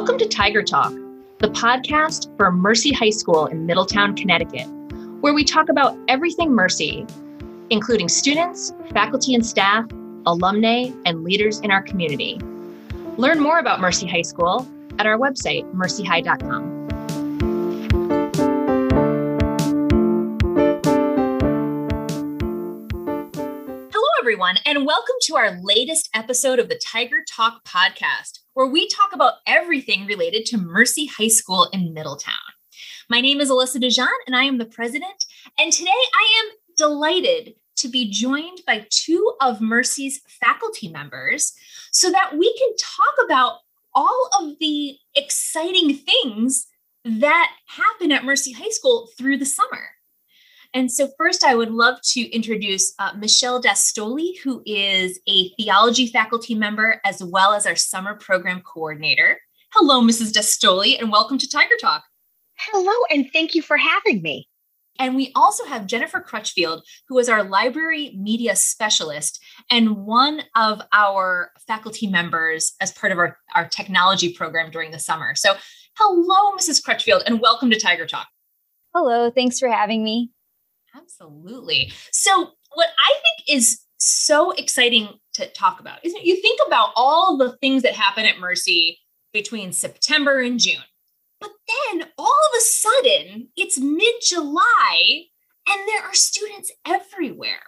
Welcome to Tiger Talk, the podcast for Mercy High School in Middletown, Connecticut, where we talk about everything Mercy, including students, faculty and staff, alumni, and leaders in our community. Learn more about Mercy High School at our website, mercyhigh.com. everyone, and welcome to our latest episode of the Tiger Talk podcast, where we talk about everything related to Mercy High School in Middletown. My name is Alissa DeJonge, and I am the president. And today I am delighted to be joined by two of Mercy's faculty members so that we can talk about all of the exciting things that happen at Mercy High School through the summer. And so, first, I would love to introduce uh, Michele Dastoli, who is a theology faculty member as well as our summer program coordinator. Hello, Mrs. Dastoli, and welcome to Tiger Talk. Hello, and thank you for having me. And we also have Jennifer Crutchfield, who is our library media specialist and one of our faculty members as part of our, our technology program during the summer. So, hello, Mrs. Crutchfield, and welcome to Tiger Talk. Hello, thanks for having me. Absolutely. So, what I think is so exciting to talk about is you think about all the things that happen at Mercy between September and June. But then all of a sudden, it's mid July and there are students everywhere.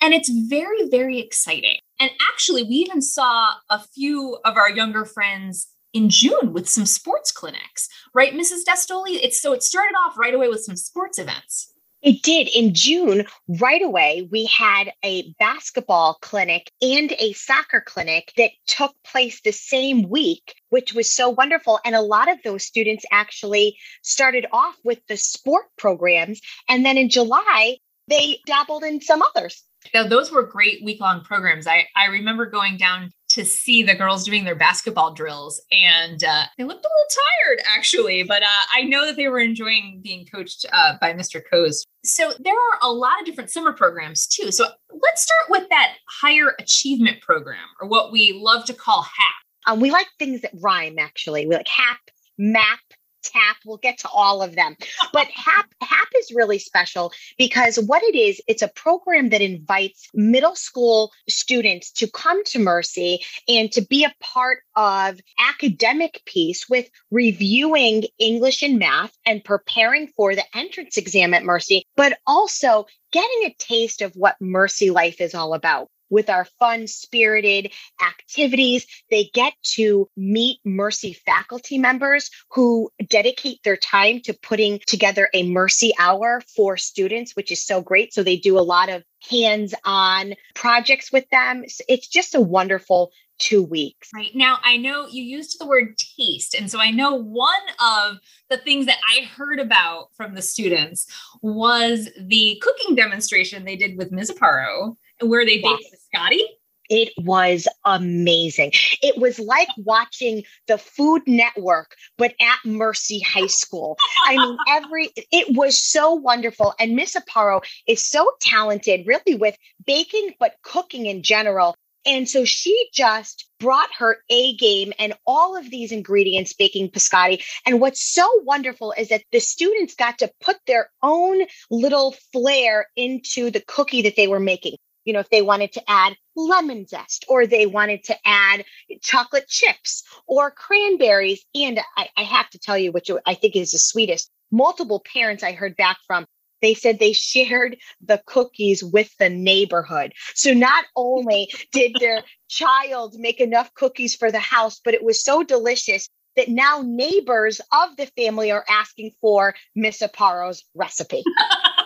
And it's very, very exciting. And actually, we even saw a few of our younger friends in June with some sports clinics, right, Mrs. Dastoli? It's so it started off right away with some sports events. It did. In June, right away, we had a basketball clinic and a soccer clinic that took place the same week, which was so wonderful. And a lot of those students actually started off with the sport programs. And then in July, they dabbled in some others. Now, those were great week long programs. I, I remember going down to see the girls doing their basketball drills and uh, they looked a little tired actually, but uh, I know that they were enjoying being coached uh, by Mr. Coase. So there are a lot of different summer programs too. So let's start with that higher achievement program or what we love to call HAP. Um, we like things that rhyme actually. We like HAP, MAP, tap we'll get to all of them. But hap hap is really special because what it is it's a program that invites middle school students to come to mercy and to be a part of academic piece with reviewing english and math and preparing for the entrance exam at mercy but also getting a taste of what mercy life is all about with our fun spirited activities. They get to meet Mercy faculty members who dedicate their time to putting together a Mercy hour for students, which is so great. So they do a lot of hands on projects with them. It's just a wonderful two weeks. Right. Now, I know you used the word taste. And so I know one of the things that I heard about from the students was the cooking demonstration they did with Ms. Aparo where they baked biscotti. It was amazing. It was like watching the Food Network, but at Mercy High School. I mean, every it was so wonderful. And Miss Aparo is so talented, really, with baking, but cooking in general. And so she just brought her A game and all of these ingredients baking biscotti. And what's so wonderful is that the students got to put their own little flair into the cookie that they were making you know, if they wanted to add lemon zest or they wanted to add chocolate chips or cranberries. And I, I have to tell you, which I think is the sweetest, multiple parents I heard back from they said they shared the cookies with the neighborhood. So not only did their child make enough cookies for the house, but it was so delicious that now neighbors of the family are asking for Miss Aparo's recipe.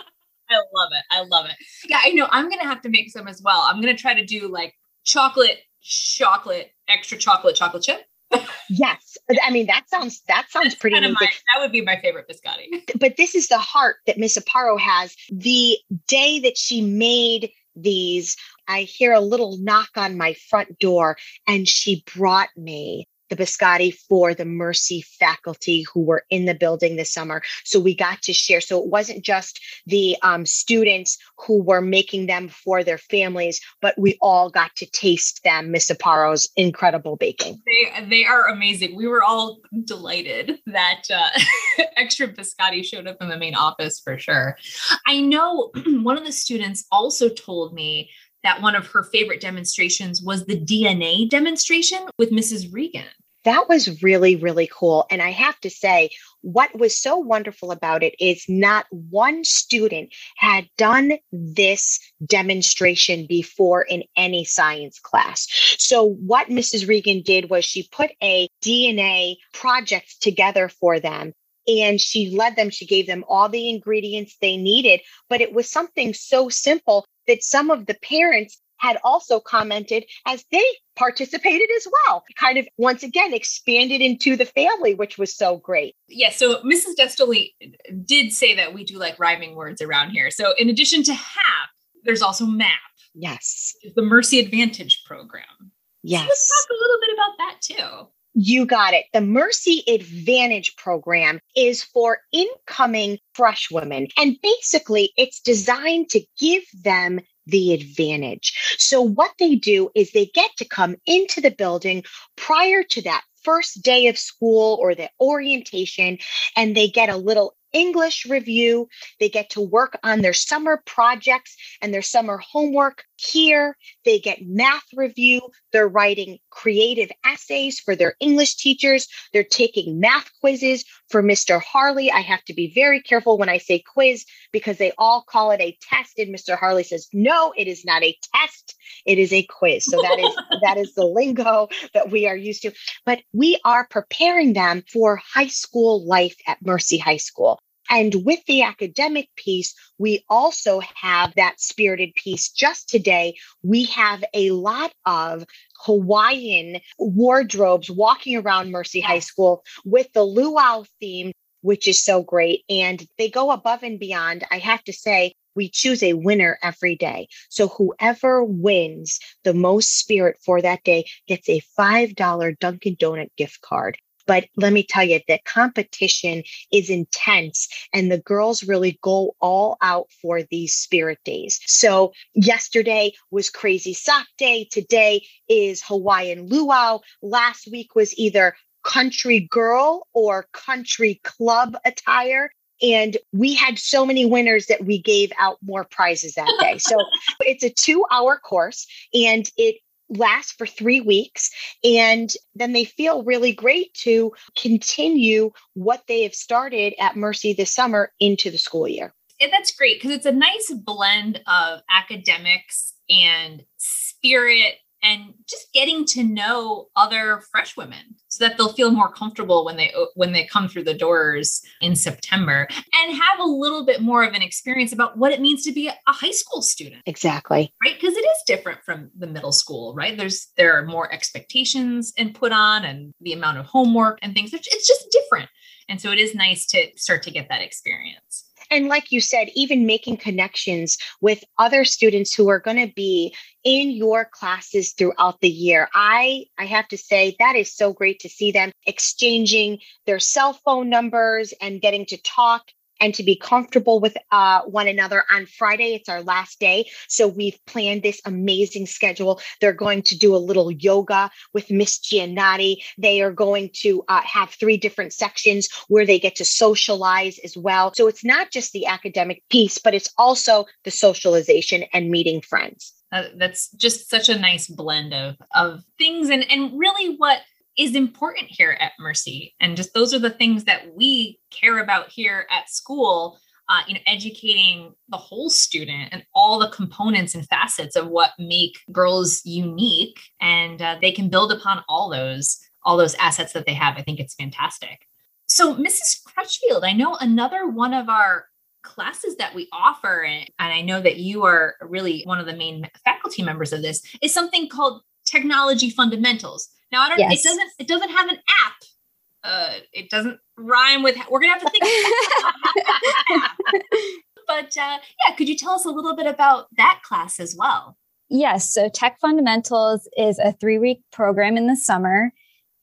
I love it. I love it. Yeah, I know. I'm gonna have to make some as well. I'm gonna try to do like chocolate, chocolate, extra chocolate, chocolate chip. yes, I mean that sounds that sounds That's pretty. Kind my, that would be my favorite biscotti. But this is the heart that Miss Aparo has. The day that she made these, I hear a little knock on my front door, and she brought me the biscotti for the Mercy faculty who were in the building this summer. So we got to share. So it wasn't just the um, students who were making them for their families, but we all got to taste them, Miss Aparo's incredible baking. They, they are amazing. We were all delighted that uh, extra biscotti showed up in the main office for sure. I know one of the students also told me that one of her favorite demonstrations was the DNA demonstration with Mrs. Regan. That was really, really cool. And I have to say, what was so wonderful about it is not one student had done this demonstration before in any science class. So, what Mrs. Regan did was she put a DNA project together for them and she led them she gave them all the ingredients they needed but it was something so simple that some of the parents had also commented as they participated as well. Kind of once again expanded into the family, which was so great. Yeah. So Mrs. Dastoli did say that we do like rhyming words around here. So in addition to HAP, there's also MAP. Yes. The Mercy Advantage program. Yes. So let's talk a little bit about that too. You got it. The Mercy Advantage program is for incoming fresh women. And basically, it's designed to give them the advantage. So, what they do is they get to come into the building prior to that first day of school or the orientation, and they get a little English review. They get to work on their summer projects and their summer homework here. They get math review. They're writing creative essays for their English teachers. They're taking math quizzes for Mr. Harley. I have to be very careful when I say quiz because they all call it a test. And Mr. Harley says, no, it is not a test. It is a quiz. So that is that is the lingo that we are used to. But we are preparing them for high school life at Mercy High School. And with the academic piece, we also have that spirited piece. Just today, we have a lot of Hawaiian wardrobes walking around Mercy High School with the luau theme, which is so great. And they go above and beyond. I have to say, we choose a winner every day. So whoever wins the most spirit for that day gets a $5 Dunkin' Donut gift card. But let me tell you, the competition is intense and the girls really go all out for these spirit days. So yesterday was crazy sock day. Today is Hawaiian luau. Last week was either country girl or country club attire. And we had so many winners that we gave out more prizes that day. So it's a two hour course and it lasts for three weeks and then they feel really great to continue what they have started at Mercy this summer into the school year. And that's great because it's a nice blend of academics and spirit and just getting to know other fresh women so that they'll feel more comfortable when they when they come through the doors in September and have a little bit more of an experience about what it means to be a high school student. Exactly. Right? Because it is different from the middle school, right? There's there are more expectations and put on and the amount of homework and things it's just different. And so it is nice to start to get that experience. And like you said, even making connections with other students who are going to be in your classes throughout the year. I I have to say that is so great to see them exchanging their cell phone numbers and getting to talk and to be comfortable with uh, one another. On Friday, it's our last day. So we've planned this amazing schedule. They're going to do a little yoga with Miss Giannotti. They are going to uh, have three different sections where they get to socialize as well. So it's not just the academic piece, but it's also the socialization and meeting friends. Uh, that's just such a nice blend of of things and and really what is important here at Mercy. And just those are the things that we care about here at school. Uh, you know, educating the whole student and all the components and facets of what make girls unique, and uh, they can build upon all those all those assets that they have. I think it's fantastic. So, Mrs. Crutchfield, I know another one of our classes that we offer, and, and I know that you are really one of the main faculty members of this, is something called Technology Fundamentals. Now I don't. Yes. It doesn't. It doesn't have an app. Uh, it doesn't rhyme with. We're gonna have to think. but uh, yeah, could you tell us a little bit about that class as well? Yes. So Tech Fundamentals is a three week program in the summer.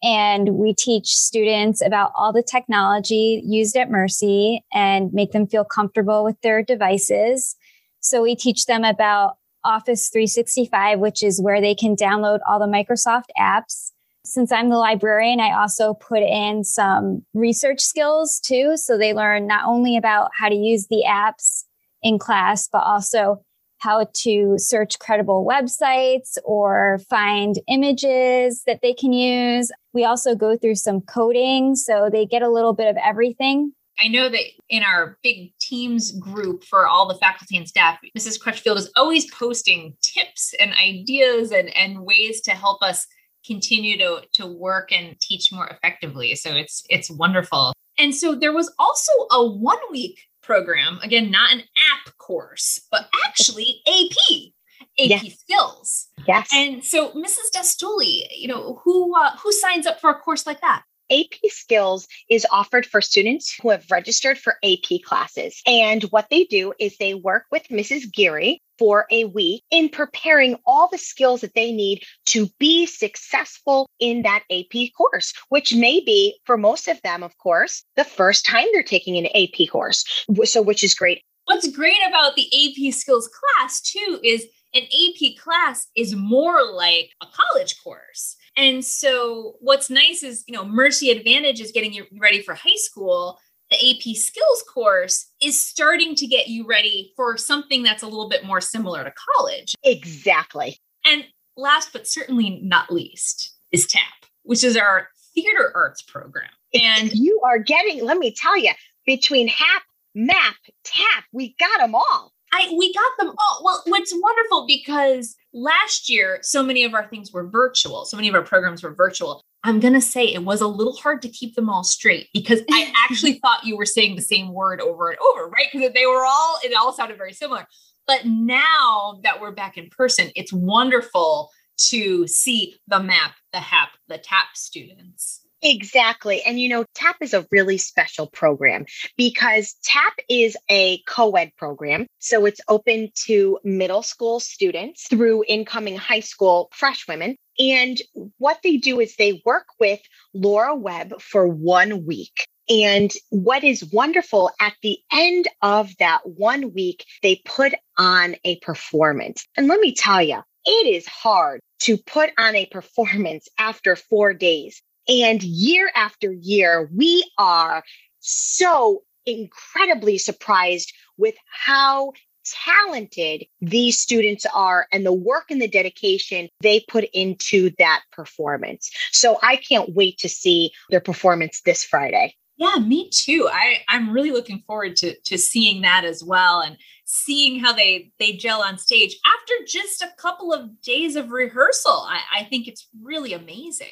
and we teach students about all the technology used at Mercy and make them feel comfortable with their devices. So we teach them about Office 365, which is where they can download all the Microsoft apps. Since I'm the librarian, I also put in some research skills too. So they learn not only about how to use the apps in class, but also how to search credible websites or find images that they can use. We also go through some coding, so they get a little bit of everything. I know that in our big teams group for all the faculty and staff, Mrs. Crutchfield is always posting tips and ideas and, and ways to help us continue to, to work and teach more effectively. So it's it's wonderful. And so there was also a one week program, again, not an app course, but actually AP. AP yes. skills. Yes. And so Mrs. Dastoli, you know, who uh, who signs up for a course like that? AP Skills is offered for students who have registered for AP classes. And what they do is they work with Mrs. Geary for a week in preparing all the skills that they need to be successful in that AP course, which may be for most of them, of course, the first time they're taking an AP course. So, which is great. What's great about the AP skills class, too, is an AP class is more like a college course. And so what's nice is, you know, Mercy Advantage is getting you ready for high school. The AP skills course is starting to get you ready for something that's a little bit more similar to college. Exactly. And last but certainly not least is TAP, which is our theater arts program. And you are getting, let me tell you, between HAP, MAP, TAP, we got them all. I we got them all. Well, what's wonderful because last year so many of our things were virtual. So many of our programs were virtual. I'm going to say it was a little hard to keep them all straight because I actually thought you were saying the same word over and over, right? Because they were all it all sounded very similar. But now that we're back in person, it's wonderful to see the map, the HAP, the TAP students Exactly. And you know, TAP is a really special program because TAP is a co ed program. So it's open to middle school students through incoming high school fresh women. And what they do is they work with Laura Webb for one week. And what is wonderful at the end of that one week, they put on a performance. And let me tell you, it is hard to put on a performance after four days and year after year, we are so incredibly surprised with how talented these students are and the work and the dedication they put into that performance. So I can't wait to see their performance this Friday. Yeah, me too. I I'm really looking forward to to seeing that as well and seeing how they they gel on stage after just a couple of days of rehearsal. I, I think it's really amazing.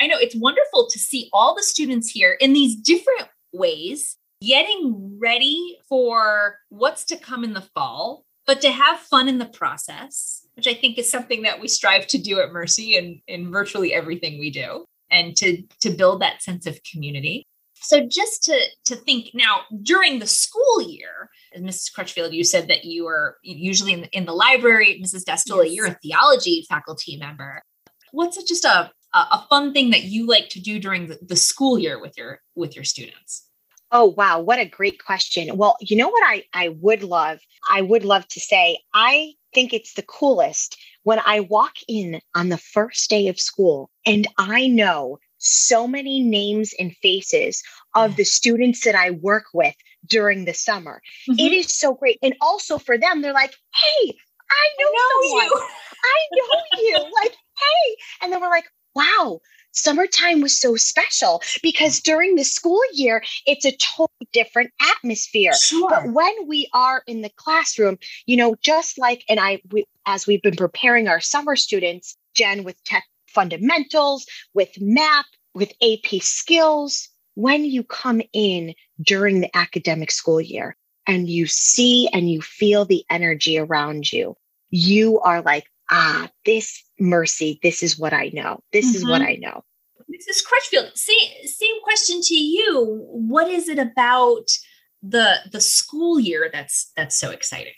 I know it's wonderful to see all the students here in these different ways getting ready for what's to come in the fall, but to have fun in the process, which I think is something that we strive to do at Mercy and in virtually everything we do, and to to build that sense of community. So just to to think now during the school year, Mrs. Crutchfield, you said that you were usually in the, in the library. Mrs. Dastoli, yes. you're a theology faculty member. What's just a a fun thing that you like to do during the, the school year with your with your students? Oh wow, what a great question. Well, you know what I I would love? I would love to say I think it's the coolest when I walk in on the first day of school and I know so many names and faces of the students that I work with during the summer. Mm-hmm. It is so great. And also for them, they're like, hey, I know, I know. You. I know you. Like, hey. And then we're like, wow, summertime was so special because mm. during the school year, it's a totally different atmosphere. Sure. But when we are in the classroom, you know, just like, and I, we, as we've been preparing our summer students, Jen, with tech fundamentals, with MAP, with AP skills, when you come in during the academic school year and you see and you feel the energy around you, you are like, ah, this mercy, this is what I know. This mm-hmm. is what mm-hmm. I know. Mrs. Crutchfield, same, same question to you. What is it about the the school year that's that's so exciting?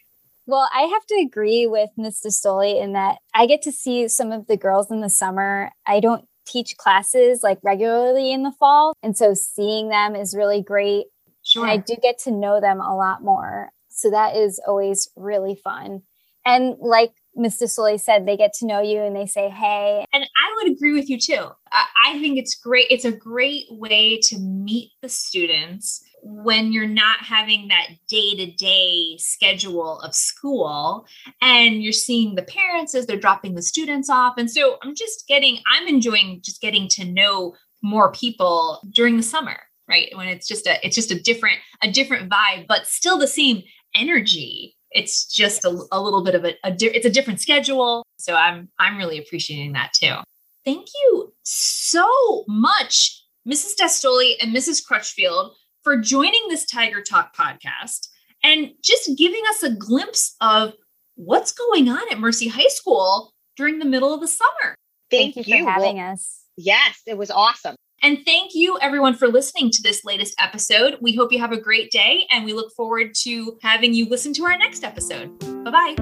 Well, I have to agree with Ms. Dastoli in that I get to see some of the girls in the summer I don't teach classes like regularly in the fall. And so seeing them is really great. Sure. And I do get to know them a lot more. So that is always really fun. And like Mr. Sully said, they get to know you and they say, hey. And I would agree with you too. I think it's great. It's a great way to meet the students when you're not having that day to day schedule of school and you're seeing the parents as they're dropping the students off. And so I'm just getting, I'm enjoying just getting to know more people during the summer right when it's just a it's just a different a different vibe but still the same energy it's just a, a little bit of a, a di- it's a different schedule. So i'm i'm really appreciating that too. Thank you so much mrs dastoli and mrs crutchfield for joining this tiger talk podcast and just giving us a glimpse of what's going on at mercy high school during the middle of the summer. Thank, thank you, you. For having well, us. yes it was awesome and thank you, everyone, for listening to this latest episode. We hope you have a great day, and we look forward to having you listen to our next episode. Bye bye.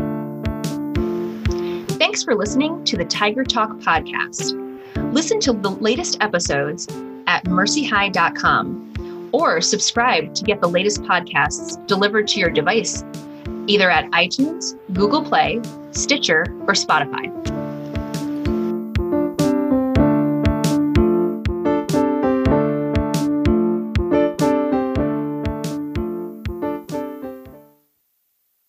Thanks for listening to the Tiger Talk podcast. Listen to the latest episodes at mercyhigh.com or subscribe to get the latest podcasts delivered to your device, either at iTunes, Google Play, Stitcher, or Spotify.